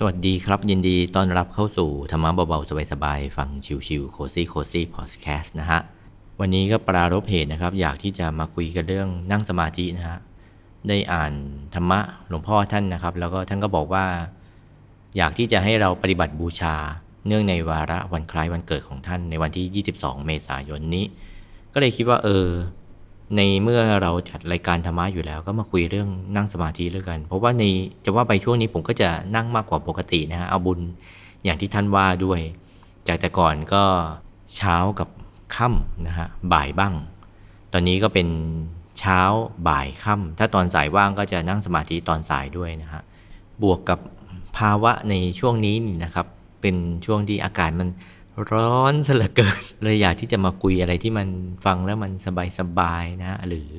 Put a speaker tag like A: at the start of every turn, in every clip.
A: สวัสดีครับ ยินดีต้อนรับเข้าสู่ธรรมะเบาๆ สบายๆ ฟังชิวๆโคซี่โคซี่พอดแคสต์นะฮะ วันนี้ก็ปรารบเหตุนะครับ อยากที่จะมาคุยกันเรื่องนั่งสมาธินะฮะ ได้อ่านธรรมะหลวงพ่อท่านนะครับ แล้วก็ท่านก็บอกว่า อยากที่จะให้เราปฏิบัติบูชา เนื่องในวาระวันคล้ายวันเกิดของท่านในวันที่ 22 เมษายนนี้ ก็เลยคิดว่าเออ ในเมื่อเราจัดรายการธรรมะอยู่แล้วก็มาคุยเรื่องนั่งสมาธิด้วยกัน เพราะว่าในจะว่าไปช่วงนี้ผมก็จะนั่งมากกว่าปกตินะฮะเอาบุญอย่างที่ท่านว่าด้วย จากแต่ก่อนก็เช้ากับค่ำนะฮะบ่ายบ้าง ตอนนี้ก็เป็นเช้าบ่ายค่ำถ้าตอนสายว่างก็จะนั่งสมาธิตอนสายด้วยนะฮะบวกกับภาวะในช่วงนี้นี่นะครับ เป็นช่วงที่อากาศมัน ร้อนซะเหลือเกินเลยอยากที่จะมาคุยอะไรที่มันฟังแล้วมันสบายๆนะ หรือ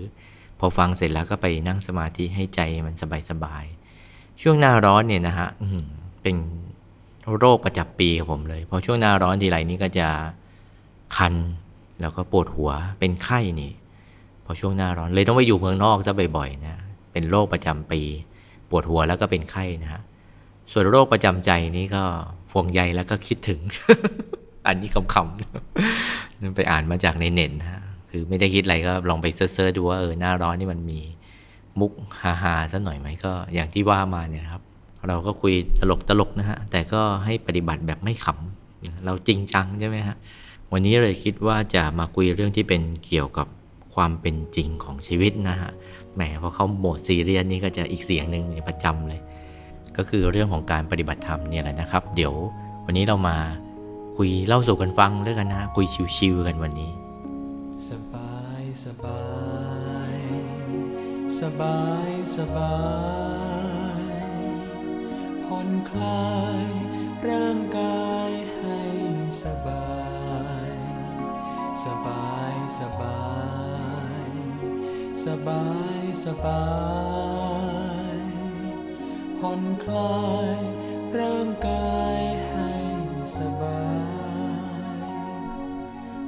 A: พอฟังเสร็จแล้วก็ไปนั่งสมาธิให้ใจมันสบายๆช่วงหน้าร้อนเนี่ยนะฮะเป็นโรคประจำปีของผมเลยพอช่วงหน้าร้อนทีไรนี่ก็จะคันแล้วก็ปวดหัวเป็นไข้นี่ พอช่วงหน้าร้อนเลยต้องไปอยู่เมืองนอกซะบ่อยๆนะเป็นโรคประจำปี ปวดหัวแล้วก็เป็นไข้นะฮะส่วนโรคประจำใจนี้ก็ห่วงใยแล้วก็คิดถึง อันนี้คำๆนั่นไปอ่านมาจากในเน็ตนะฮะคือไม่ได้คิดอะไรก็ลองไปเซิร์ชดูว่าเออหน้าร้อนนี่มันมีมุกฮาๆสักหน่อยไหมก็อย่างที่ว่ามาเนี่ยครับ เราก็คุยตลกตลกนะฮะ แต่ก็ให้ปฏิบัติแบบไม่ขำเราจริงจังใช่ไหมฮะ วันนี้เลยคิดว่าจะมาคุยเรื่องที่เป็นเกี่ยวกับความเป็นจริงของชีวิตนะฮะแหมพอเขาโหมดซีเรียสนี่ก็จะอีกเสียงหนึ่งประจำเลย ก็คือเรื่องของการปฏิบัติธรรมเนี่ยแหละนะครับ เดี๋ยววันนี้เรามา คุยเล่าสู่กันฟังด้วกันนะ คุยชิวๆกันวันนี้
B: สบายสบายสบายสบายผ่อนคลายร่างกายให้สบาย สบายสบายสบายสบายผ่อนคลายร่างกายให้สบาย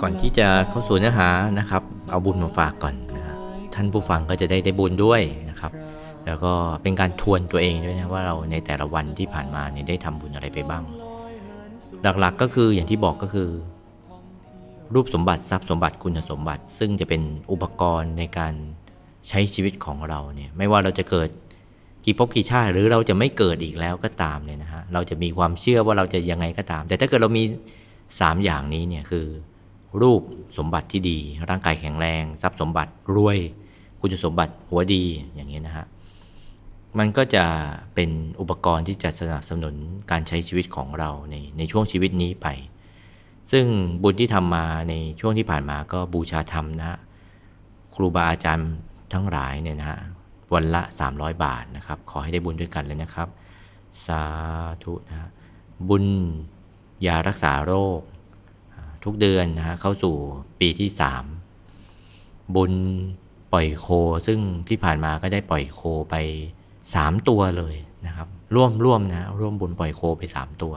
A: ก่อนที่จะเข้าสู่เนื้อหานะครับ เอาบุญมาฝากก่อนนะท่านผู้ฟังก็จะได้ได้บุญด้วยนะครับ แล้วก็เป็นการทวนตัวเองด้วยนะว่าเราในแต่ละวันที่ผ่านมาเนี่ยได้ทำบุญอะไรไปบ้าง หลักๆก็คืออย่างที่บอกก็คือ รูปสมบัติทรัพย์สมบัติคุณสมบัติ ซึ่งจะเป็นอุปกรณ์ในการใช้ชีวิตของเราเนี่ยไม่ว่าเราจะเกิดกี่ภพกี่ชาติหรือเราจะไม่เกิดอีกแล้วก็ตามเนี่ยนะฮะเราจะมีความเชื่อว่าเราจะยังไงก็ตาม แต่ถ้าเกิดเรามีสามอย่างนี้เนี่ยคือ รูปสมบัติที่ดี ร่างกายแข็งแรง ทรัพย์สมบัติรวย คุณสมบัติหัวดีอย่างนี้ยนะฮะมันก็จะเป็นอุปกรณ์ที่จะสนับสนุนการใช้ชีวิตของเราในในช่วงชีวิตนี้ไป ซึ่งบุญที่ทำมาในช่วงที่ผ่านมาก็บูชาธรรมนะ ครูบาอาจารย์ทั้งหลายเนี่ยนะฮะวันละ 300 บาทนะครับ ขอให้ได้บุญด้วยกันเลยนะครับ สาธุนะฮะบุญยารักษาโรค ทุกเดือนนะฮะเข้าสู่ปีที่ 3 บุญปล่อยโค ซึ่งที่ผ่านมาก็ได้ปล่อยโคไป 3 ตัวเลยนะครับ ร่วมร่วมนะร่วมบุญปล่อยโคไป 3 ตัว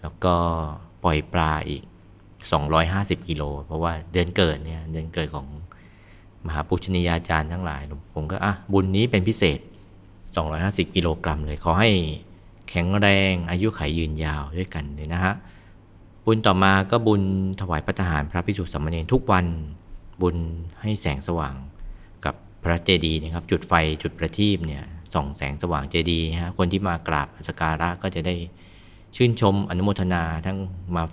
A: แล้วก็ปล่อยปลาอีก 250กิโลเพราะว่าเดือนเกิดเนี่ยเดือนเกิดของมหาปุชนียาจารย์ทั้งหลาย ผมก็อะบุญนี้เป็นพิเศษ 250 กิโลกรัมเลย ขอให้แข็งแรงอายุขัยยืนยาวด้วยกันเลยนะฮะ บุญต่อมาก็บุญถวายพระทหารพระพิสุทธิสามเณรทุกวัน บุญให้แสงสว่างกับพระเจดีย์นะครับ จุดไฟจุดประทีปเนี่ยส่องแสงสว่างเจดีย์ฮะคนที่มากราบสักการะก็จะได้ชื่นชมอนุโมทนาทั้งมา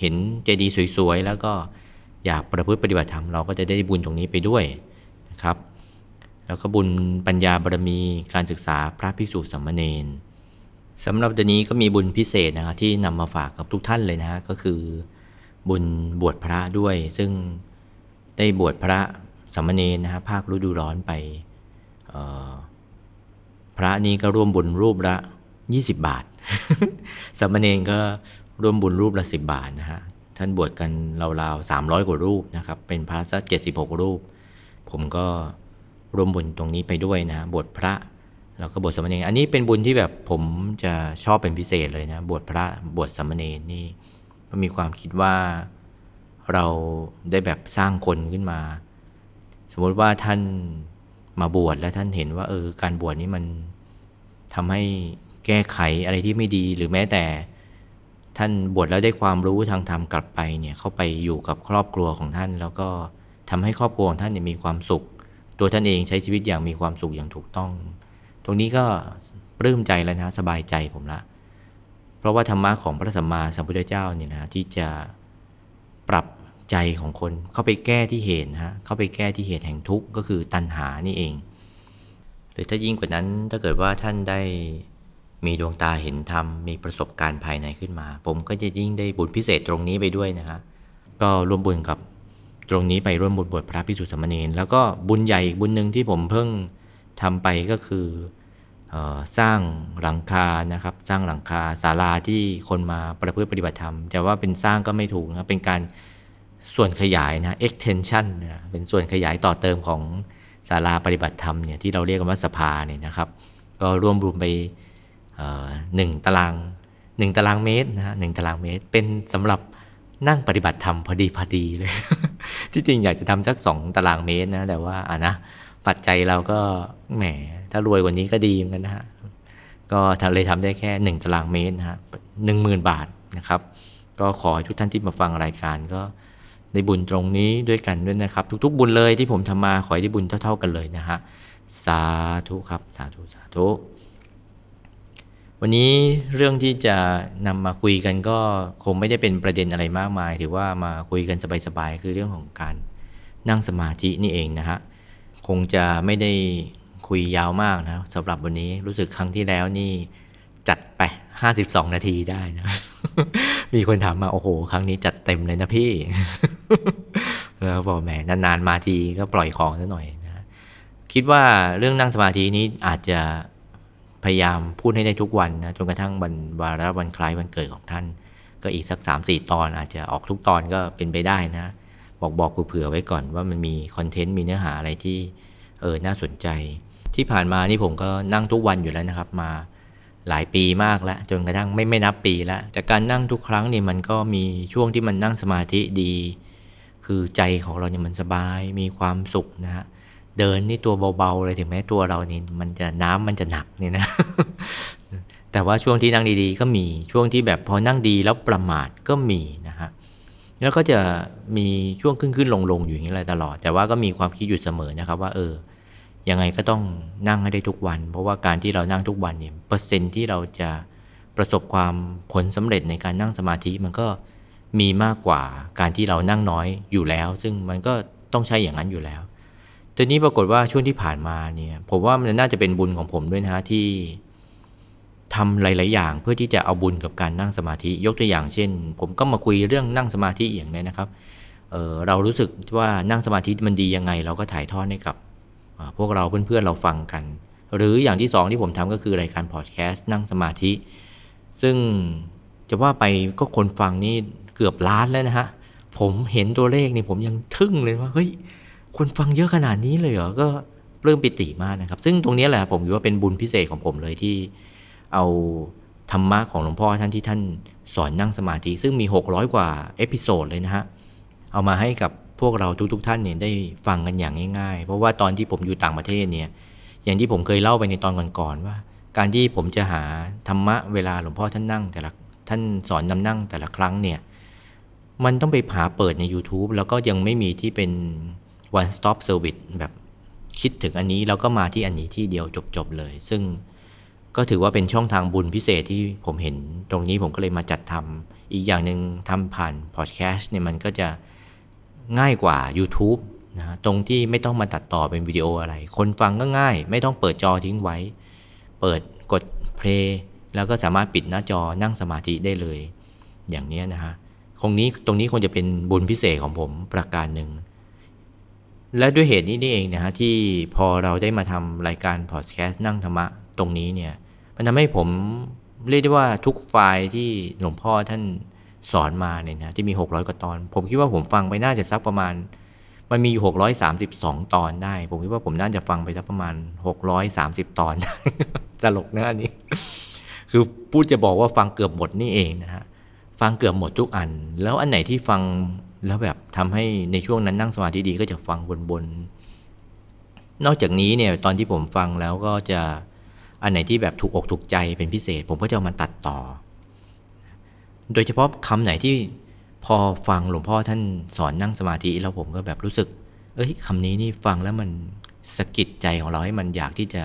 A: เห็นเจดีย์สวยๆ แล้วก็อยากประพฤติปฏิบัติธรรมเราก็จะได้บุญตรงนี้ไปด้วยนะครับ แล้วก็บุญปัญญาบารมีการศึกษาพระภิกษุสามเณร สำหรับเดือนนี้ก็มีบุญพิเศษนะครับที่นำมาฝากกับทุกท่านเลยนะก็คือ บุญบวชพระด้วย ซึ่งได้บวชพระสมณรนะฮะภาคฤดูร้อนไปพระนี้ก็ร่วมบุญรูปละ 20 บาท สมณรก็ร่วมบุญรูปละ 10 บาทนะฮะท่านบวชกันราวๆ300 กว่ารูปนะครับเป็นพระสัก76 รูป ผมก็ร่วมบุญตรงนี้ไปด้วยนะบวชพระ แล้วก็บวชสมเณรอันนี้เป็นบุญที่แบบผมจะชอบเป็นพิเศษเลยนะ บวชพระบวชสมเณรนี่มันมีความคิดว่าเราได้แบบสร้างคนขึ้นมา สมมติว่าท่านมาบวชแล้วท่านเห็นว่าเออการบวชนี้มันทำให้แก้ไขอะไรที่ไม่ดีหรือแม้แต่ ท่านบวชแล้วได้ความรู้ทางธรรมกลับไปเนี่ยเข้าไปอยู่กับครอบครัวของท่าน แล้วก็ทำให้ครอบครัวของท่านมีความสุข ตัวท่านเองใช้ชีวิตอย่างมีความสุขอย่างถูกต้อง รงนี้ก็ปลื้มใจแล้วนะสบายใจผมละ เพราะว่าธรรมะของพระสัมมาสัมพุทธเจ้าเนี่ยนะที่จะปรับใจของคนเข้าไปแก้ที่เหตุนะฮะเข้าไปแก้ที่เหตุแห่งทุกข์ก็คือตัณหานี่เอง หรือถ้ายิ่งกว่านั้นถ้าเกิดว่าท่านได้มีดวงตาเห็นธรรมมีประสบการณ์ภายในขึ้นมา ผมก็จะยิ่งได้บุญพิเศษตรงนี้ไปด้วยนะฮะก็ร่วมบุญกับตรงนี้ไปร่วมบุญบวชพระพิสุทธิสมณรแล้วก็บุญใหญ่อีกบุญหนึ่งที่ผมเพิ่งทำไปก็คือ สร้างหลังคานะครับ สร้างหลังคาศาลาที่คนมาประพฤติปฏิบัติธรรม แต่ว่าเป็นสร้างก็ไม่ถูกนะเป็นการส่วนขยายนะ extension นะเป็นส่วนขยายต่อเติมของศาลาปฏิบัติธรรมเนี่ยที่เราเรียกกันว่าสภาเนี่ยนะครับ ก็รวมรวมไปหนึ่งตารางหนึ่งตารางเมตรนะฮะหนึ่งตารางเมตร เป็นสำหรับนั่งปฏิบัติธรรมพอดีพอดีเลย ที่จริงอยากจะทำสักสองตารางเมตรนะ แต่ว่าอะนะ ปัจจัยเราก็แหม ถ้ารวยกว่านี้ก็ดีเหมือนกันนะฮะ ก็ทำเลยทำได้แค่หนึ่งตารางเมตรนะฮะหนึ่งหมื่นบาทนะครับ ก็ขอให้ทุกท่านที่มาฟังรายการก็ได้บุญตรงนี้ด้วยกันด้วยนะครับ ทุก ๆ บุญเลยที่ผมทำมาขอให้ได้บุญเท่า ๆกันเลยนะฮะสาธุครับสาธุสาธุวันนี้เรื่องที่จะนำมาคุยกันก็คงไม่ได้เป็นประเด็นอะไรมากมาย ถือว่ามาคุยกันสบายๆคือเรื่องของการนั่งสมาธินี่เองนะฮะ งจะไม่ได้คุยยาวมากนะสำหรับวันนี้รู้สึกครั้งที่แล้วนี่จัดไป 52 นาทีได้นะ มีคนถามมา โอ้โห ครั้งนี้จัดเต็มเลยนะพี่ แล้วบอกแหมนานๆมาทีก็ปล่อยของซะหน่อยนะ คิดว่าเรื่องนั่งสมาธินี้อาจจะพยายามพูดให้ได้ทุกวันนะจนกระทั่งวันวาระวันคล้ายวันเกิดของท่าน ก็อีกสัก 3 4 ตอนอาจจะออกทุกตอนก็เป็นไปได้นะ บอกบอกเผื่อไว้ก่อนว่ามันมีคอนเทนต์มีเนื้อหาอะไรที่เออน่าสนใจ ที่ผ่านมานี่ผมก็นั่งทุกวันอยู่แล้วนะครับมาหลายปีมากแล้วจนกระทั่งไม่ไม่นับปีแล้วจากการนั่งทุกครั้งนี่มันก็มีช่วงที่มันนั่งสมาธิดี คือใจของเราเนี่ยมันสบายมีความสุขนะฮะเดินนี่ตัวเบาๆเลยถึงแม้ตัวเรานี่มันจะน้ำมันจะหนักเนี่ยนะ แต่ว่าช่วงที่นั่งดีๆ ก็มีช่วงที่แบบพอนั่งดีแล้วประมาทก็มี แล้วก็จะมีช่วงขึ้นๆลงๆอยู่อย่างนี้แหละตลอด แต่ว่าก็มีความคิดอยู่เสมอนะครับว่าเออยังไงก็ต้องนั่งให้ได้ทุกวัน เพราะว่าการที่เรานั่งทุกวันเนี่ยเปอร์เซ็นต์ที่เราจะประสบความผลสำเร็จในการนั่งสมาธิมันก็มีมากกว่าการที่เรานั่งน้อยอยู่แล้ว ซึ่งมันก็ต้องใช้อย่างนั้นอยู่แล้วทีนี้ปรากฏว่าช่วงที่ผ่านมาเนี่ยผมว่ามันน่าจะเป็นบุญของผมด้วยนะฮะที่ ทำหลาย ๆ อย่างเพื่อที่จะเอาบุญกับการนั่งสมาธิ ยกตัวอย่างเช่น ผมก็มาคุยเรื่องนั่งสมาธิอย่างนี้นะครับเเรารู้สึกว่านั่งสมาธิมันดียังไง เราก็ถ่ายทอดให้กับพวกเราเพื่อน ๆ เราฟังกัน หรืออย่างที่สองที่ผมทำก็คือรายการพอดแคสต์นั่งสมาธิ ซึ่งจะว่าไปก็คนฟังนี่เกือบล้านแล้วนะฮะผมเห็นตัวเลขนี่ผมยังทึ่งเลยว่าเฮ้ยคนฟังเยอะขนาดนี้เลยเหรอก็ปลื้มปิติมากนะครับ ซึ่งตรงนี้แหละผมคิดว่าเป็นบุญพิเศษของผมเลยที่ เอาธรรมะของหลวงพ่อท่านที่ท่านสอนนั่งสมาธิ ซึ่งมี 600 กว่า episode เลยนะฮะ เอามาให้กับพวกเราทุกๆทท่านเนี่ยได้ฟังกันอย่างง่าย ๆ เพราะว่าตอนที่ผมอยู่ต่างประเทศเนี่ย อย่างที่ผมเคยเล่าไปในตอนก่อนๆว่า การที่ผมจะหาธรรมะเวลาหลวงพ่อท่านนั่ง แต่ละท่านสอนนำนั่งแต่ละครั้งเนี่ย มันต้องไปหาเปิดใน YouTube แล้วก็ยังไม่มีที่เป็น one stop service แบบคิดถึงอันนี้แล้วก็มาที่อันนี้ที่เดียวจบๆเลย ซึ่ง ก็ถือว่าเป็นช่องทางบุญพิเศษที่ผมเห็นตรงนี้ผมก็เลยมาจัดทำอีกอย่างหนึ่งทำผ่านพอดแคสต์เนี่ยมันก็จะง่ายกว่า YouTube นะตรงที่ไม่ต้องมาตัดต่อเป็นวิดีโออะไร คนฟังก็ง่าย ไม่ต้องเปิดจอทิ้งไว้ เปิดกดเพลย์แล้วก็สามารถปิดหน้าจอนั่งสมาธิได้เลย อย่างนี้นะฮะคงนี้ตรงนี้คงจะเป็นบุญพิเศษของผมประการหนึ่ง และด้วยเหตุนี้นี่เองนะฮะที่พอเราได้มาทำรายการพอดแคสต์นั่งธรรมะ ตรงนี้เนี่ยมันทำให้ผมเรียกได้ว่าทุกไฟล์ที่หลวงพ่อท่านสอนมาเนี่ยนะที่มี 600 กว่าตอน ผมคิดว่าผมฟังไปน่าจะสักประมาณ มันมีอยู่632 ตอนได้ ผมคิดว่าผมน่าจะฟังไปสักประมาณ 630 ตอนตลกนะอันนี้ คือพูดจะบอกว่าฟังเกือบหมดนี่เองนะฮะฟังเกือบหมดทุกอัน แล้วอันไหนที่ฟังแล้วแบบทำให้ในช่วงนั้นนั่งสมาธิดีก็จะฟังบนๆนอกจากนี้เนี่ยตอนที่ผมฟังแล้วก็จะ อันไหนที่แบบถูกอกถูกใจเป็นพิเศษ ผมก็จะเอามาตัดต่อ โดยเฉพาะคำไหนที่พอฟังหลวงพ่อท่านสอนนั่งสมาธิแล้วผมก็แบบรู้สึก เอ้ยคำนี้นี่ฟังแล้วมันสะกิดใจของเราให้มันอยากที่จะ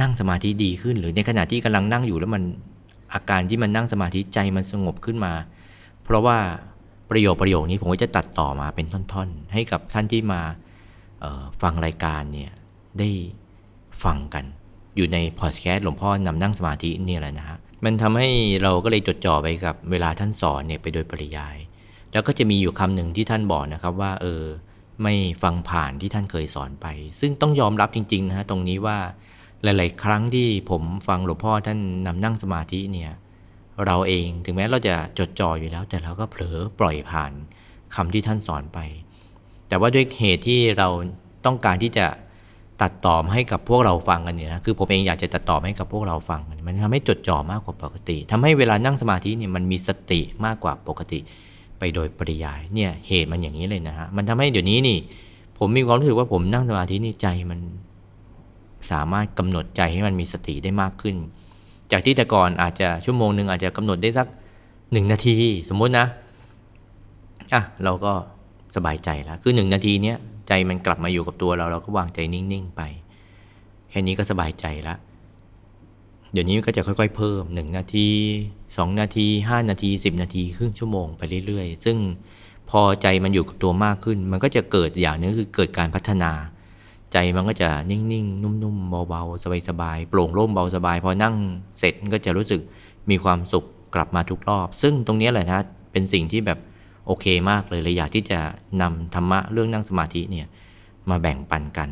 A: นั่งสมาธิดีขึ้น หรือในขณะที่กำลังนั่งอยู่แล้วมันอาการที่มันนั่งสมาธิใจมันสงบขึ้นมา เพราะว่าประโยคประโยคนี้ผมก็จะตัดต่อมาเป็นท่อนๆ ให้กับท่านที่มาออฟังรายการเนี่ยได้ฟังกัน อยู่ในพอดแคสต์หลวงพ่อนำนั่งสมาธินี่แหละนะฮะมันทำให้เราก็เลยจดจ่อไปกับเวลาท่านสอนเนี่ยไปโดยปริยาย แล้วก็จะมีอยู่คำหนึ่งที่ท่านบอกนะครับว่า เออ ไม่ฟังผ่านที่ท่านเคยสอนไป ซึ่งต้องยอมรับจริงๆนะฮะตรงนี้ว่าหลาย ๆ ครั้งที่ผมฟังหลวงพ่อท่านนำนั่งสมาธิเนี่ยเราเองถึงแม้เราจะจดจ่ออยู่แล้ว แต่เราก็เผลอปล่อยผ่านคำที่ท่านสอนไป แต่ว่าด้วยเหตุที่เราต้องการที่จะ ตัดต่อให้กับพวกเราฟังกันเนี่ยนะคือผมเองอยากจะตัดต่อให้กับพวกเราฟังกันมันทำให้จดจ่อมากกว่าปกติทำให้เวลานั่งสมาธิเนี่ยมันมีสติมากกว่าปกติ ไปโดยปริยายเนี่ยเหตุมันอย่างนี้เลยนะฮะมันทำให้เดี๋ยวนี้นี่ ผมมีความรู้สึกว่าผมนั่งสมาธินี่ใจมันสามารถกำหนดใจให้มันมีสติได้มากขึ้น จากที่แต่ก่อนอาจจะชั่วโมงหนึ่งอาจจะกำหนดได้สักหนึ่งนาทีสมมุตินะอะเราก็สบายใจแล้วคือหนึ่งนาทีเนี้ย ใจมันกลับมาอยู่กับตัวเราเราก็วางใจนิ่งๆไป แค่นี้ก็สบายใจแล้วเดี๋ยวนี้ก็จะค่อยๆเพิ่ม 1 นาที 2 นาที 5 นาที 10 นาที ครึ่งชั่วโมงไปเรื่อยๆ ซึ่งพอใจมันอยู่กับตัวมากขึ้น มันก็จะเกิดอย่างนึงคือเกิดการพัฒนา ใจมันก็จะนิ่งๆ นุ่มๆ เบาๆ สบายๆ โปร่งโล่งเบาสบาย พอนั่งเสร็จก็จะรู้สึกมีความสุขกลับมาทุกรอบ ซึ่งตรงนี้แหละนะเป็นสิ่งที่แบบ โอเคมากเลยเลยอยากที่จะนำธรรมะเรื่องนั่งสมาธิเนี่ยมาแบ่งปันกัน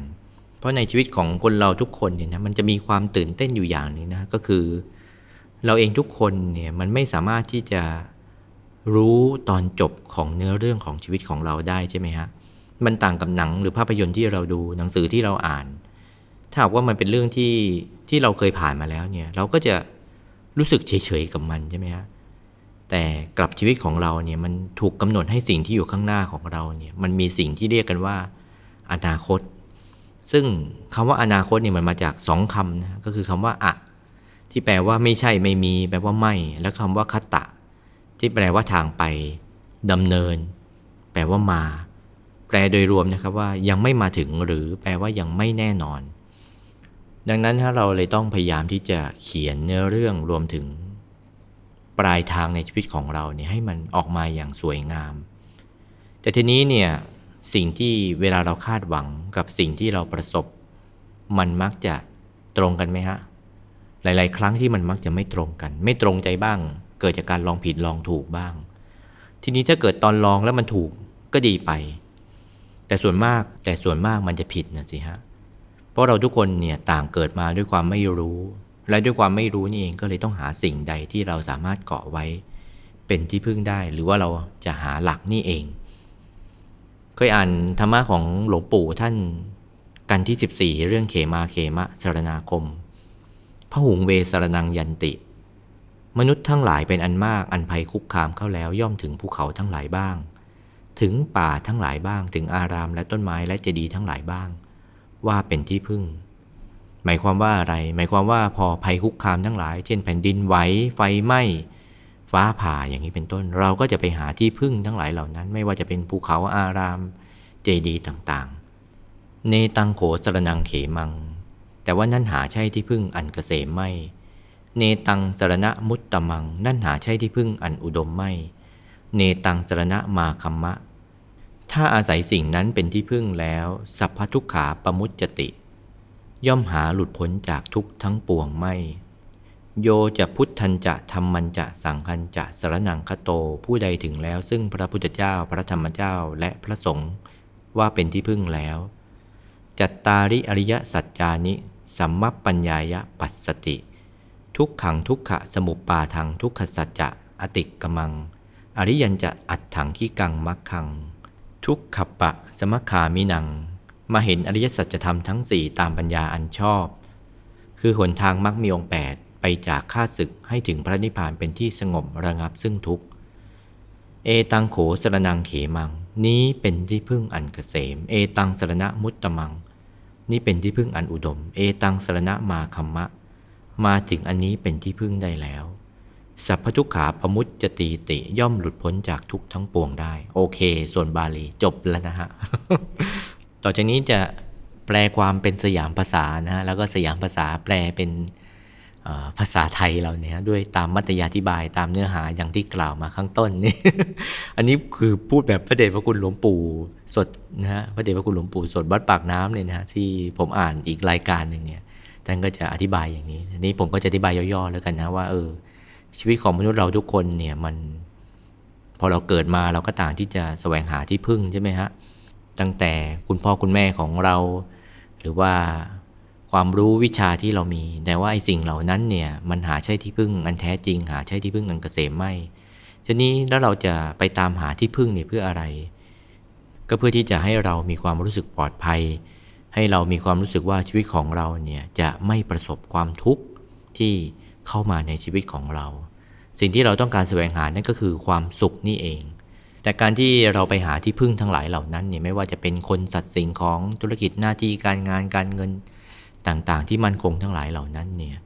A: เพราะในชีวิตของคนเราทุกคนเนี่ยนะมันจะมีความตื่นเต้นอยู่อย่างนึงนะก็คือ เราเองทุกคนเนี่ยมันไม่สามารถที่จะรู้ตอนจบของเนื้อเรื่องของชีวิตของเราได้ใช่ไหมฮะมันต่างกับหนังหรือภาพยนตร์ที่เราดูหนังสือที่เราอ่าน ถ้าหากว่ามันเป็นเรื่องที่ที่เราเคยผ่านมาแล้วเนี่ยเราก็จะรู้สึกเฉยๆกับมันใช่ไหมฮะ แต่กลับชีวิตของเราเนี่ยมันถูกกำหนดให้สิ่งที่อยู่ข้างหน้าของเราเนี่ยมันมีสิ่งที่เรียกกันว่า อนาคต ซึ่งคำว่าอนาคตเนี่ยมันมาจากสองคำนะก็คือคำว่าอะที่แปลว่าไม่ใช่ไม่มี แปลว่าไม่ แล้วคำว่าคัตตะ ที่แปลว่าทางไปดำเนิน แปลว่ามา แปลโดยรวมนะครับว่ายังไม่มาถึงหรือแปลว่ายังไม่แน่นอน ดังนั้นถ้าเราเลยต้องพยายามที่จะเขียนเนื้อเรื่องรวมถึง ปลายทางในชีวิตของเราเนี่ยให้มันออกมาอย่างสวยงาม แต่ทีนี้เนี่ยสิ่งที่เวลาเราคาดหวังกับสิ่งที่เราประสบ มันมักจะตรงกันไหมฮะ หลาย ๆ ครั้งที่มันมักจะไม่ตรงกัน ไม่ตรงใจบ้าง เกิดจากการลองผิดลองถูกบ้าง ทีนี้ถ้าเกิดตอนลองแล้วมันถูกก็ดีไป แต่ส่วนมากแต่ส่วนมากมันจะผิดนะสิฮะ เพราะเราทุกคนเนี่ยต่างเกิดมาด้วยความไม่รู้ และด้วยความไม่รู้นี่เองก็เลยต้องหาสิ่งใดที่เราสามารถเกาะไว้ เป็นที่พึ่งได้ หรือว่าเราจะหาหลักนี่เอง เคยอ่านธรรมะของหลวงปู่ท่านกันที่ 14 เรื่องเขมาเขมะสรณาคมพระหุงเวสรนังยันติ มนุษย์ทั้งหลายเป็นอันมากอันภัยคุกคามเข้าแล้วย่อมถึงภูเขาทั้งหลายบ้าง ถึงป่าทั้งหลายบ้าง ถึงอารามและต้นไม้และเจดีย์ทั้งหลายบ้าง ว่าเป็นที่พึ่ง หมายความว่าอะไร หมายความว่าพอภัยคุกคามทั้งหลาย เช่นแผ่นดินไหวไฟไหม้ฟ้าผ่าอย่างนี้เป็นต้น เราก็จะไปหาที่พึ่งทั้งหลายเหล่านั้น ไม่ว่าจะเป็นภูเขาอาราม เจดีย์ต่างๆ เนตังโขสรนังเขมัง แต่ว่านั่นหาใช่ที่พึ่งอันเกษมไม่ เนตังสรณะมุตตมัง นั่นหาใช่ที่พึ่งอันอุดมไม่ เนตังสรณะมาคัมมะ ถ้าอาศัยสิ่งนั้นเป็นที่พึ่งแล้ว สัพพทุกขาปมุจจติ ย่อมหาหลุดพ้นจากทุกทั้งปวงไม่ โยจะพุทธันจะธรรมันจะสังคันจะสรนังคโตผู้ใดถึงแล้ว ซึ่งพระพุทธเจ้าพระธรรมเจ้าและพระสงฆ์ว่าเป็นที่พึ่งแล้ว จัตตาริอริยสัจจานิ สัมมัปปัญญายะปัสสติ ทุกขังทุกขะสมุปปาทังทุกขสัจจะอติกกมัง อริยันจะอัดถังขี้กังมักขัง ทุกขปะสมคามินัง มาเห็นอริยสัจธรรมทั้งสี่ตามปัญญาอันชอบ คือหนทางมักมีองค์แปดไปจากข้าศึกให้ถึงพระนิพพานเป็นที่สงบระงับซึ่งทุกข์ เอตังโขสรนังเขมัง นี้เป็นที่พึ่งอันเกษม เอตังสรณะมุตตมัง นี่เป็นที่พึ่งอันอุดม เอตังสรณะมาคัมมะ มาถึงอันนี้เป็นที่พึ่งได้แล้วสัพพทุกขาปมุตจตีติย่อมหลุดพ้นจากทุกทั้งปวงได้ โอเค ส่วนบาลีจบแล้วนะฮะ ต่อจากนี้จะแปลความเป็นสยามภาษานะฮะแล้วก็สยามภาษาแปลเป็นภาษาไทยเราเนี่ยด้วยตามมัตยาธิบายตามเนื้อหาอย่างที่กล่าวมาข้างต้นนี่อันนี้คือพูดแบบพระเดชพระคุณหลวงปู่สดนะฮะพระเดชพระคุณหลวงปู่สดวัดปากน้ำเลยนะฮะที่ผมอ่านอีกรายการหนึ่งเนี่ยท่านก็จะอธิบายอย่างนี้อันนี้ผมก็จะอธิบายย่อๆแล้วกันนะว่าเออชีวิตของมนุษย์เราทุกคนเนี่ยมัน พอเราเกิดมาเราก็ต่างที่จะแสวงหาที่พึ่งใช่ไหมฮะ ตั้งแต่คุณพ่อคุณแม่ของเรา หรือว่าความรู้วิชาที่เรามี แต่ว่าไอ้สิ่งเหล่านั้นเนี่ยมันหาใช่ที่พึ่งอันแท้จริง หาใช่ที่พึ่งอันเกษมไม่ทีนี้แล้วเราจะไปตามหาที่พึ่งเนี่ยเพื่ออะไร ก็เพื่อที่จะให้เรามีความรู้สึกปลอดภัย ให้เรามีความรู้สึกว่าชีวิตของเราเนี่ยจะไม่ประสบความทุกข์ที่เข้ามาในชีวิตของเรา สิ่งที่เราต้องการแสวงหานั่นก็คือความสุขนี่เอง แต่การที่เราไปหาที่พึ่งทั้งหลายเหล่านั้นเนี่ยไม่ว่าจะเป็นคนสัตว์สิ่งของธุรกิจหน้าที่การงานการเงินต่างๆ ที่มั่นคงทั้งหลายเหล่านั้นเนี่ย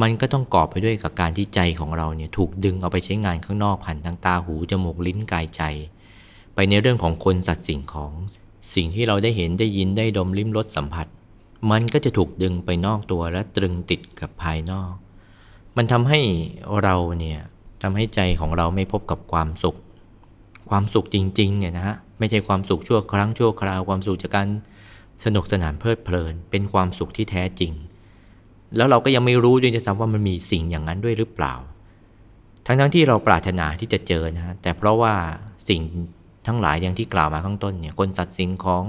A: มันก็ต้องกอบไปด้วยกับการที่ใจของเราเนี่ยถูกดึงเอาไปใช้งานข้างนอกผ่านทางตาหูจมูกลิ้นกายใจ ไปในเรื่องของคนสัตว์สิ่งของสิ่งที่เราได้เห็นได้ยินได้ดมลิ้มรสสัมผัส มันก็จะถูกดึงไปนอกตัวและตรึงติดกับภายนอก มันทำให้เราเนี่ยทำให้ใจของเราไม่พบกับความสุข ความสุขจริงๆเนี่ยนะฮะไม่ใช่ความสุขชั่วครั้งชั่วคราวความสุขจากการสนุกสนานเพลิดเพลิน เป็นความสุขที่แท้จริง แล้วเราก็ยังไม่รู้ด้วยจะซ้ำว่ามันมีสิ่งอย่างนั้นด้วยหรือเปล่า ทั้งๆที่เราปรารถนาที่จะเจอนะฮะแต่เพราะว่าสิ่งทั้งหลายอย่างที่กล่าวมาข้างต้นเนี่ยคนสัตว์สิ่งของ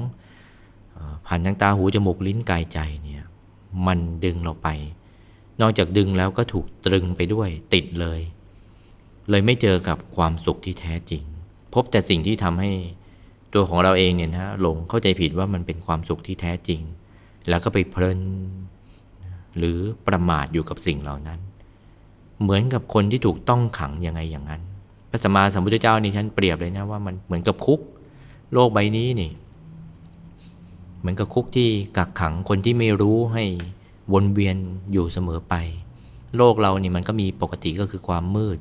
A: ผ่านทางตาหูจมูกลิ้นกายใจเนี่ยมันดึงเราไป นอกจากดึงแล้วก็ถูกตรึงไปด้วยติดเลย เลยไม่เจอกับความสุขที่แท้จริง พบแต่สิ่งที่ทำให้ตัวของเราเองเนี่ยนะหลงเข้าใจผิดว่ามันเป็นความสุขที่แท้จริง แล้วก็ไปเพลินหรือประมาทอยู่กับสิ่งเหล่านั้น เหมือนกับคนที่ถูกต้องขังยังไงอย่างนั้น พระสัมมาสัมพุทธเจ้านี่ท่านเปรียบเลยนะว่ามันเหมือนกับคุก โลกใบนี้นี่ เหมือนกับคุกที่กักขังคนที่ไม่รู้ให้วนเวียนอยู่เสมอไป โลกเรานี่มันก็มีปกติก็คือความมืด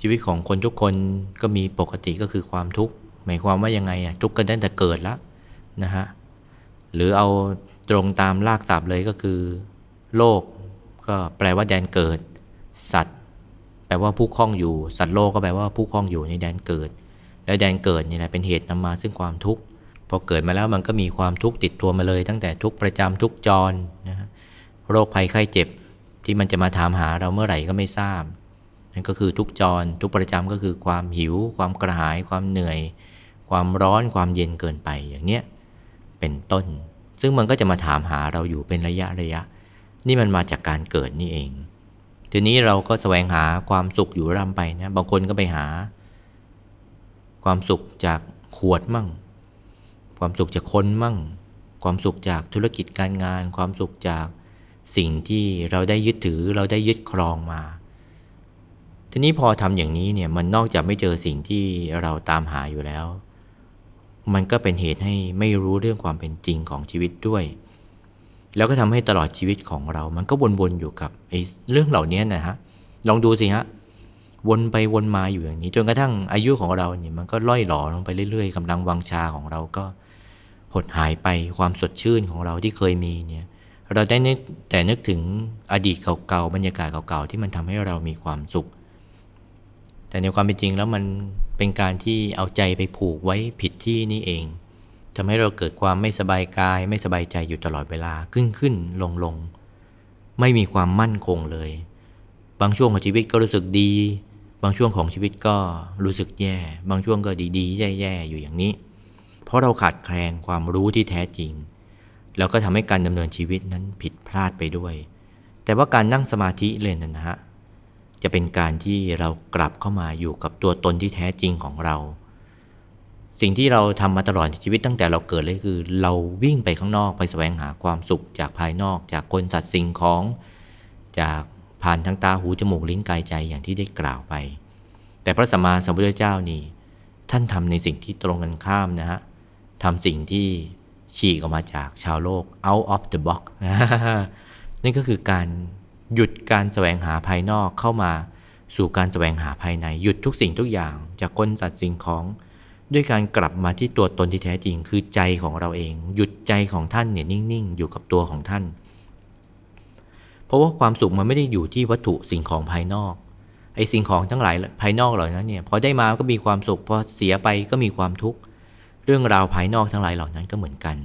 A: ชีวิตของคนทุกคนก็มีปกติก็คือความทุกข์หมายความว่ายังไงอะทุกข์กันตั้งแต่เกิดแล้วนะฮะหรือเอาตรงตามรากศัพท์เลยก็คือ โลกก็แปลว่าแดนเกิด สัตว์ แปลว่าผู้คล้องอยู่ สัตว์โลกก็แปลว่าผู้คล้องอยู่ในแดนเกิด แล้วแดนเกิดนี่แหละเป็นเหตุนำมาซึ่งความทุกข์พอเกิดมาแล้วมันก็มีความทุกข์ติดตัวมาเลย ตั้งแต่ทุกประจำทุกจรนะฮะโรคภัยไข้เจ็บที่มันจะมาถามหาเราเมื่อไหร่ก็ไม่ทราบ นั่นก็คือทุกจรทุกประจำก็คือความหิว ความกระหาย ความเหนื่อย ความร้อนความเย็นเกินไปอย่างเนี้ยเป็นต้น ซึ่งมันก็จะมาถามหาเราอยู่เป็นระยะระยะ นี่มันมาจากการเกิดนี่เอง ทีนี้เราก็แสวงหาความสุขอยู่ร่ำไปนะบางคนก็ไปหา ความสุขจากขวดมั่ง ความสุขจากคนมั่ง ความสุขจากธุรกิจการงาน ความสุขจากสิ่งที่เราได้ยึดถือเราได้ยึดครองมา ทีนี้พอทำอย่างนี้เนี่ยมันนอกจากไม่เจอสิ่งที่เราตามหาอยู่แล้ว มันก็เป็นเหตุให้ไม่รู้เรื่องความเป็นจริงของชีวิตด้วย แล้วก็ทำให้ตลอดชีวิตของเรา มันก็วนๆอยู่กับไอ้เรื่องเหล่านี้นะฮะลองดูสิฮะวนไปวนมาอยู่อย่างนี้จนกระทั่งอายุของเราเนี่ยมันก็ล่อยหลอลงไปเรื่อยๆกำลังวังชาของเราก็หดหายไปความสดชื่นของเราที่เคยมีเนี่ยเราได้แต่นึกถึงอดีตเก่าๆบรรยากาศเก่าๆที่มันทำให้เรามีความสุข แต่ในความเป็นจริงแล้วมันเป็นการที่เอาใจไปผูกไว้ผิดที่นี่เองทำให้เราเกิดความไม่สบายกาย ไม่สบายใจอยู่ตลอดเวลาขึ้นขึ้นลงลงไม่มีความมั่นคงเลย บางช่วงของชีวิตก็รู้สึกดี บางช่วงของชีวิตก็รู้สึกแย่ บางช่วงก็ดีๆ แย่ๆอยู่อย่างนี้ เพราะเราขาดแคลนความรู้ที่แท้จริง แล้วก็ทำให้การดำเนินชีวิตนั้นผิดพลาดไปด้วย แต่ว่าการนั่งสมาธิเลยนะนะฮะ จะเป็นการที่เรากลับเข้ามาอยู่กับตัวตนที่แท้จริงของเรา สิ่งที่เราทำมาตลอดชีวิตตั้งแต่เราเกิดเลยคือ เราวิ่งไปข้างนอกไปแสวงหาความสุขจากภายนอก จากคนสัตว์สิ่งของ จากผ่านทางตาหูจมูกลิ้นกายใจอย่างที่ได้กล่าวไป แต่พระสัมมาสัมพุทธเจ้านี่ท่านทำในสิ่งที่ตรงกันข้ามนะฮะทำสิ่งที่ฉีกออกมาจากชาวโลก out of the box นั่นก็คือการ หยุดการแสวงหาภายนอกเข้ามาสู่การแสวงหาภายใน หยุดทุกสิ่งทุกอย่างจากคนสัตว์สิ่งของ ด้วยการกลับมาที่ตัวตนที่แท้จริงคือใจของเราเอง หยุดใจของท่านเนี่ยนิ่งๆ อยู่กับตัวของท่าน เพราะว่าความสุขมันไม่ได้อยู่ที่วัตถุสิ่งของภายนอกไอ้สิ่งของทั้งหลายภายนอกเหล่านั้นเนี่ยพอได้มาก็มีความสุขพอเสียไปก็มีความทุกข์เรื่องราวภายนอกทั้งหลายเหล่านั้นก็เหมือนกัน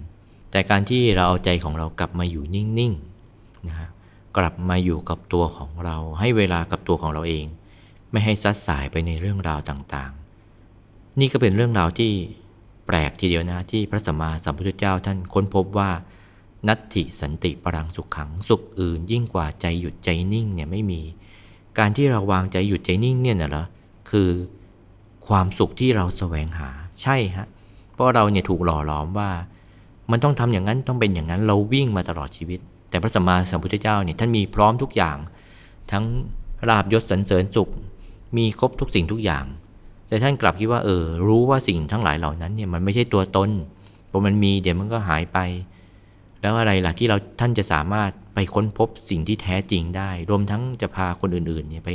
A: แต่การที่เราเอาใจของเรากลับมาอยู่นิ่งๆนะฮะ กลับมาอยู่กับตัวของเราให้เวลากับตัวของเราเอง ไม่ให้ซัดสายไปในเรื่องราวต่างๆ นี่ก็เป็นเรื่องราวที่แปลกทีเดียวนะที่พระสัมมาสัมพุทธเจ้าท่านค้นพบว่า นัตถิสันติปรังสุขขังสุขอื่น ยิ่งกว่าใจหยุดใจนิ่งเนี่ยไม่มี การที่เราวางใจหยุดใจนิ่งเนี่ยนะเหรอคือความสุขที่เราแสวงหาใช่ฮะเพราะเราเนี่ยถูกหล่อหลอมว่า มันต้องทำอย่างนั้นต้องเป็นอย่างนั้นเราวิ่งมาตลอดชีวิต แต่พระสัมมาสัมพุทธเจ้าเนี่ยท่านมีพร้อมทุกอย่าง ทั้งลาบยศสรรเสริญสุข มีครบทุกสิ่งทุกอย่าง แต่ท่านกลับคิดว่าเออรู้ว่าสิ่งทั้งหลายเหล่านั้นเนี่ยมันไม่ใช่ตัวตนพอมันมีเดี๋ยวมันก็หายไป แล้วอะไรล่ะที่เราท่านจะสามารถไปค้นพบสิ่งที่แท้จริงได้ รวมทั้งจะพาคนอื่นๆเนี่ยไป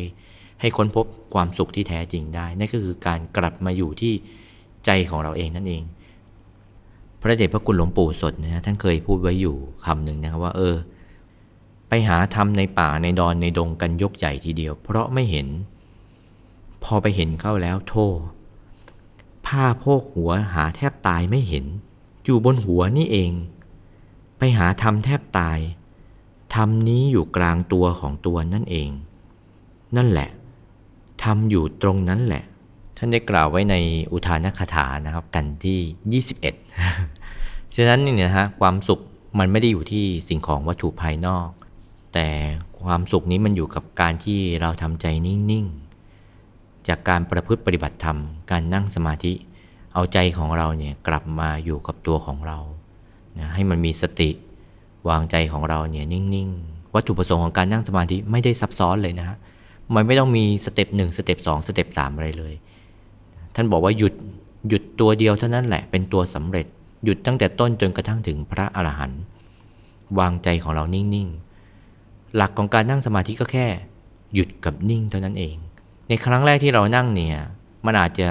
A: ให้ค้นพบความสุขที่แท้จริงได้ นั่นก็คือการกลับมาอยู่ที่ใจของเราเองนั่นเอง พระเดชพระคุณหลวงปู่สดนะท่านเคยพูดไว้อยู่คำหนึ่งนะครับว่า เออ ไปหาทำในป่าในดอนในดงกันยกใหญ่ทีเดียว เพราะไม่เห็น พอไปเห็นเข้าแล้วโทษผ้าโพกหัวหาแทบตายไม่เห็น อยู่บนหัวนี่เอง ไปหาทำแทบตายทำนี้อยู่กลางตัวของตัวนั่นเอง นั่นแหละทำอยู่ตรงนั้นแหละ ท่านได้กล่าวไว้ในอุทานคาถานะครับกันที่ 21 ฉะนั้นเนี่ยนะฮะความสุขมันไม่ได้อยู่ที่สิ่งของวัตถุภายนอก แต่ความสุขนี้มันอยู่กับการที่เราทำใจนิ่งๆ จากการประพฤติปฏิบัติธรรม การนั่งสมาธิ เอาใจของเราเนี่ยกลับมาอยู่กับตัวของเรานะให้มันมีสติวางใจของเราเนี่ยนิ่งๆ วัตถุประสงค์ของการนั่งสมาธิไม่ได้ซับซ้อนเลยนะฮะมันไม่ต้องมีสเต็ปหนึ่งสเต็ปสองสเต็ปสามอะไรเลย ท่านบอกว่าหยุดหยุดตัวเดียวเท่านั้นแหละเป็นตัวสำเร็จ หยุดตั้งแต่ต้นจนกระทั่งถึงพระอรหันต์วางใจของเรานิ่งๆ หลักของการนั่งสมาธิก็แค่ หยุดกับนิ่งเท่านั้นเอง ในครั้งแรกที่เรานั่งเนี่ยมันอาจจะ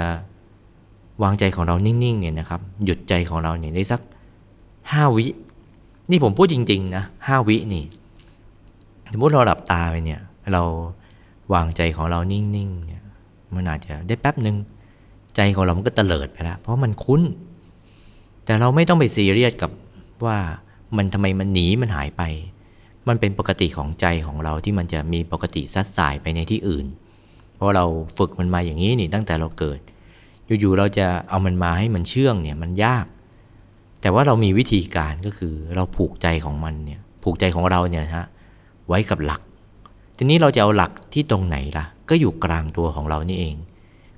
A: วางใจของเรานิ่งๆเนี่ยนะครับหยุดใจของเราเนี่ยได้สักห้าวิ นี่ผมพูดจริง ๆ นะห้าวินี่สมมติเราหลับตาไปเนี่ย เราวางใจของเรานิ่งๆเนี่ยมันอาจจะได้แป๊บหนึ่ง ใจของเรามันก็เตลิดไปแล้วเพราะมันคุ้น แต่เราไม่ต้องไปซีเรียสกับว่ามันทำไมมันหนีมันหายไป มันเป็นปกติของใจของเราที่มันจะมีปกติซัดสายไปในที่อื่น เพราะเราฝึกมันมาอย่างนี้นี่ตั้งแต่เราเกิด อยู่ๆเราจะเอามันมาให้มันเชื่องเนี่ยมันยาก แต่ว่าเรามีวิธีการก็คือเราผูกใจของมันเนี่ยผูกใจของเราเนี่ยนะฮะไว้กับหลัก ทีนี้เราจะเอาหลักที่ตรงไหนล่ะ ก็อยู่กลางตัวของเรานี่เอง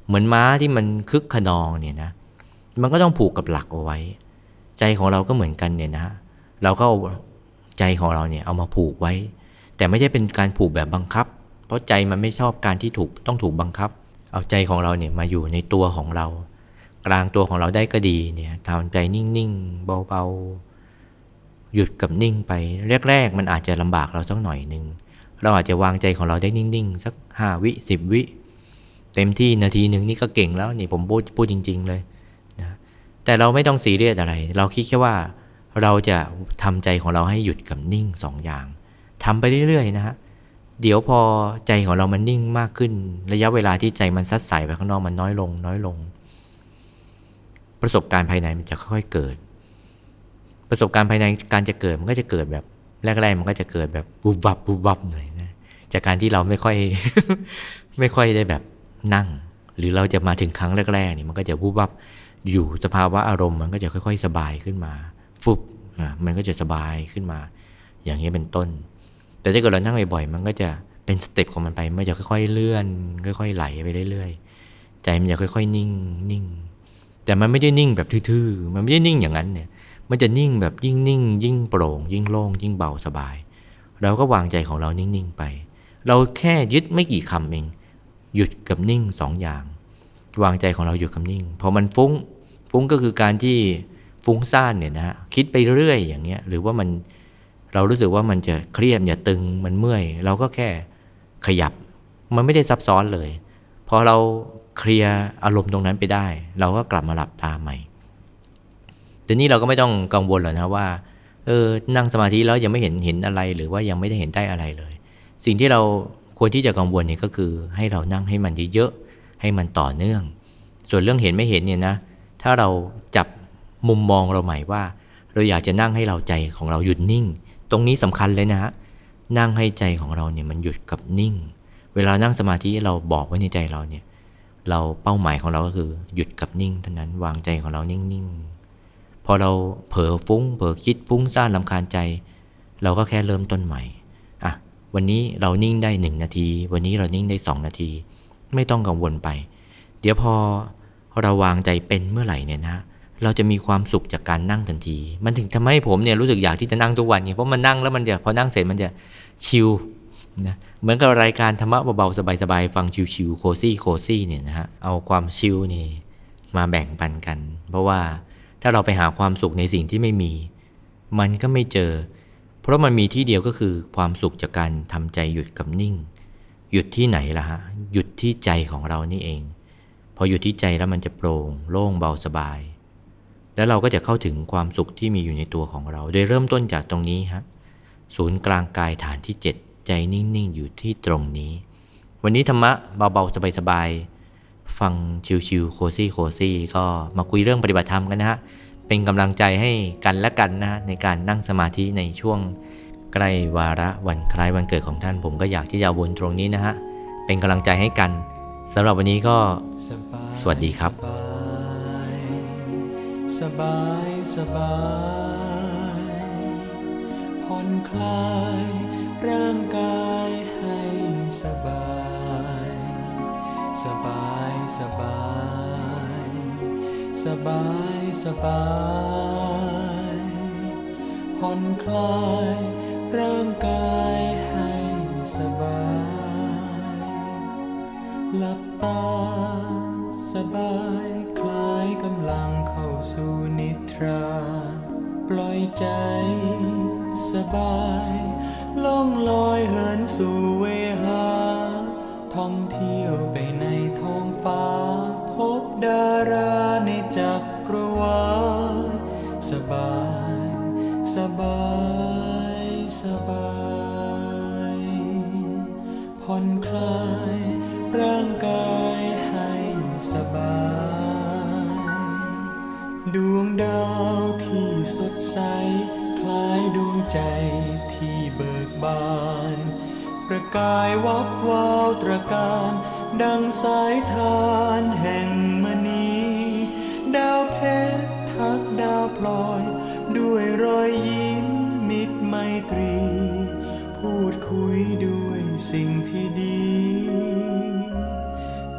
A: เหมือนม้าที่มันคึกขนองเนี่ยนะ มันก็ต้องผูกกับหลักเอาไว้ ใจของเราก็เหมือนกันเนี่ยนะ เราก็เอาใจของเราเนี่ยเอามาผูกไว้ แต่ไม่ใช่เป็นการผูกแบบบังคับ เพราะใจมันไม่ชอบการที่ถูกต้องถูกบังคับ เอาใจของเราเนี่ยมาอยู่ในตัวของเรา กลางตัวของเราได้ก็ดีเนี่ยทำใจนิ่งๆเบาๆหยุดกับนิ่งไปแรกๆมันอาจจะลำบากเราสักหน่อยหนึ่งเราอาจจะวางใจของเราได้นิ่งๆ สักห้าวิสิบวิ เต็มที่นาทีหนึ่งนี่ก็เก่งแล้วนี่ผมพูดพูดจริง ๆ เลยนะแต่เราไม่ต้องซีเรียสอะไร เราคิดแค่ว่าเราจะทำใจของเราให้หยุดกับนิ่งสองอย่างทำไปเรื่อยๆนะฮะเดี๋ยวพอใจของเรามันนิ่งมากขึ้น ระยะเวลาที่ใจมันซัดใสไปข้างนอกมันน้อยลง น้อยลง ประสบการณ์ภายในมันจะค่อยๆเกิด ประสบการณ์ภายในการจะเกิดมันก็จะเกิดแบบแรกๆมันก็จะเกิดแบบบุบบับบุบบับหน่อยนะจากการที่เราไม่ค่อย ไม่ค่อยได้แบบ นั่ง หรือเราจะมาถึงครั้งแรกๆนี่มันก็จะบุบบับอยู่สภาวะอารมณ์มันก็จะค่อย ๆ สบายขึ้นมาฟุบอะมันก็จะสบายขึ้นมา อย่างนี้เป็นต้น แต่ถ้าเกิดเรานั่งบ่อยๆมันก็จะเป็นสเต็ปของมันไปมันจะค่อย ๆ เลื่อน ค่อย ๆ ไหลไปเรื่อยๆใจมันจะค่อย ๆ นิ่งนิ่งแต่มันไม่ได้นิ่งแบบทื่อๆ มันไม่ได้นิ่งอย่างนั้นเนี่ย มันจะนิ่งแบบยิ่งนิ่ง ยิ่งโปร่ง ยิ่งโล่ง ยิ่งเบาสบาย เราก็วางใจของเรานิ่ง ๆ ไป เราแค่ยึดไม่กี่คำเอง หยุดกับนิ่งสองอย่าง วางใจของเราหยุดกับนิ่งพอมันฟุ้งฟุ้งก็คือการที่ฟุ้งซ่านเนี่ยนะฮะคิดไปเรื่อยอย่างเงี้ยหรือว่ามันเรารู้สึกว่ามันจะเครียดอย่าตึงมันเมื่อย เราก็แค่ขยับ มันไม่ได้ซับซ้อนเลยพอเราเคลียร์อารมณ์ตรงนั้นไปได้ เราก็กลับมาหลับตาใหม่ทีนี้เราก็ไม่ต้องกังวลหรอกนะว่าเออนั่งสมาธิแล้วยังไม่เห็นเห็นอะไรหรือว่ายังไม่ได้เห็นได้อะไรเลย สิ่งที่เรา ควรที่จะกังวลเนี่ยก็คือให้เรานั่งให้มันเยอะๆให้มันต่อเนื่อง ส่วนเรื่องเห็นไม่เห็นเนี่ยนะ ถ้าเราจับมุมมองเราใหม่ว่า เราอยากจะนั่งให้เราใจของเราหยุดนิ่ง ตรงนี้สำคัญเลยนะฮะนั่งให้ใจของเราเนี่ยมันหยุดกับนิ่ง เวลานั่งสมาธิเราบอกไว้ในใจเราเนี่ย เราเป้าหมายของเราก็คือหยุดกับนิ่งเท่านั้นวางใจของเรานิ่งๆพอเราเผลอฟุ้งเผลอคิดฟุ้งซ่านลำคาญใจ เราก็แค่เริ่มต้นใหม่ วันนี้เรานิ่งได้หนึ่งนาที วันนี้เรานิ่งได้สองนาที ไม่ต้องกังวลไป เดี๋ยวพอเราวางใจเป็นเมื่อไหร่เนี่ยนะเราจะมีความสุขจากการนั่งทันที มันถึงทำให้ผมเนี่ยรู้สึกอยากที่จะนั่งทุกวันไงเพราะมันนั่งแล้วมันจะพอนั่งเสร็จมันจะชิลนะเหมือนกับรายการธรรมะเบาๆสบายๆฟังชิวๆโคซี่โคซี่เนี่ยนะฮะเอาความชิลนี่มาแบ่งปันกัน เพราะว่าถ้าเราไปหาความสุขในสิ่งที่ไม่มี มันก็ไม่เจอ เพราะมันมีที่เดียวก็คือความสุขจากการทำใจหยุดกับนิ่ง หยุดที่ไหนล่ะฮะ หยุดที่ใจของเรานี่เอง พอหยุดที่ใจแล้วมันจะโปร่งโล่งเบาสบาย แล้วเราก็จะเข้าถึงความสุขที่มีอยู่ในตัวของเรา โดยเริ่มต้นจากตรงนี้ฮะศูนย์กลางกายฐานที่ 7 ใจนิ่งๆ อยู่ที่ตรงนี้ วันนี้ธรรมะเบาๆสบายๆฟังชิวๆโคซี่โคซี่ก็มาคุยเรื่องปฏิบัติธรรมกันนะฮะ เป็นกำลังใจให้กันและกันนะฮะในการนั่งสมาธิในช่วงใกล้วาระวันคล้ายวันเกิดของท่าน ผมก็อยากที่จะวนตรงนี้นะฮะ เป็นกำลังใจให้กันสำหรับวันนี้ก็สวัสดีครับ
B: สบายสบายผ่อนคลายร่างกายให้สบาย สบายสบาย สบาย สบายผ่อนคลายร่างกายให้สบายหลับตาสบายคลายกำลังเข้าสู่นิทรา ปล่อยใจสบายล่องลอยเหินสู่เวหาท่องเที่ยวไปในท้องฟ้า ผ่อนคลายร่างกายให้สบาย ดวงดาวที่สดใส คล้ายดวงใจที่เบิกบาน ประกายวับวาวตระการ ดังสายทานแห่งมณีดาวเพชรทักดาวพลอย ด้วยรอยยิ้มมิตรไมตรี พูดคุยด้วย สิ่งที่ดี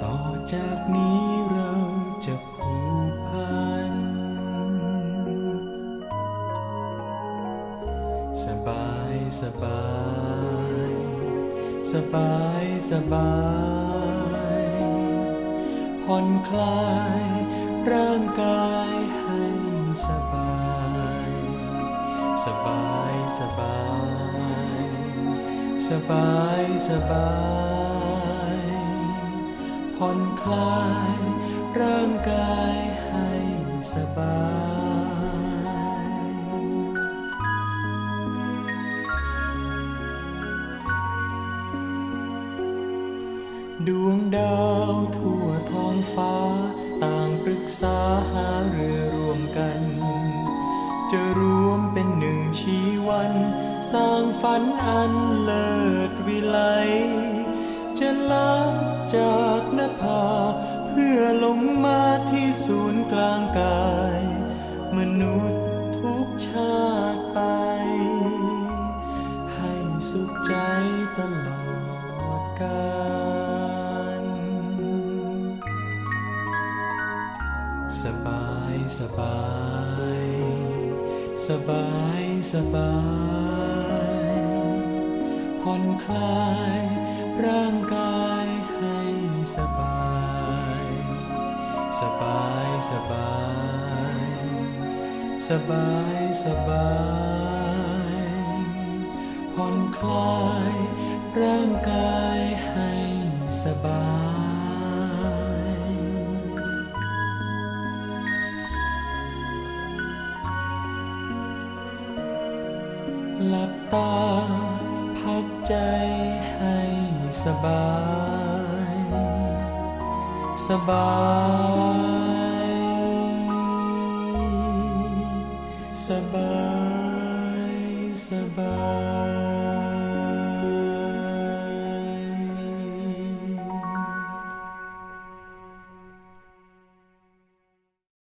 B: ต่อจากนี้เราจะผูกพัน สบายสบาย สบายสบายผ่อนคลายร่างกายให้สบาย สบายสบาย สบายสบายผ่อนคลายร่างกายให้สบายดวงดาวทั่วท้องฟ้าต่างปรึกษาหาเรือรวมกัน จะรวมเป็นหนึ่งชีวัน สร้างฝันอัน กายมนุษย์ทุกชาติไป ให้สุขใจตลอดกาลสบายสบาย สบายสบายผ่อนคลายร่างกายให้สบาย สบายสบาย สบายสบายผ่อนคลายร่างกายให้สบาย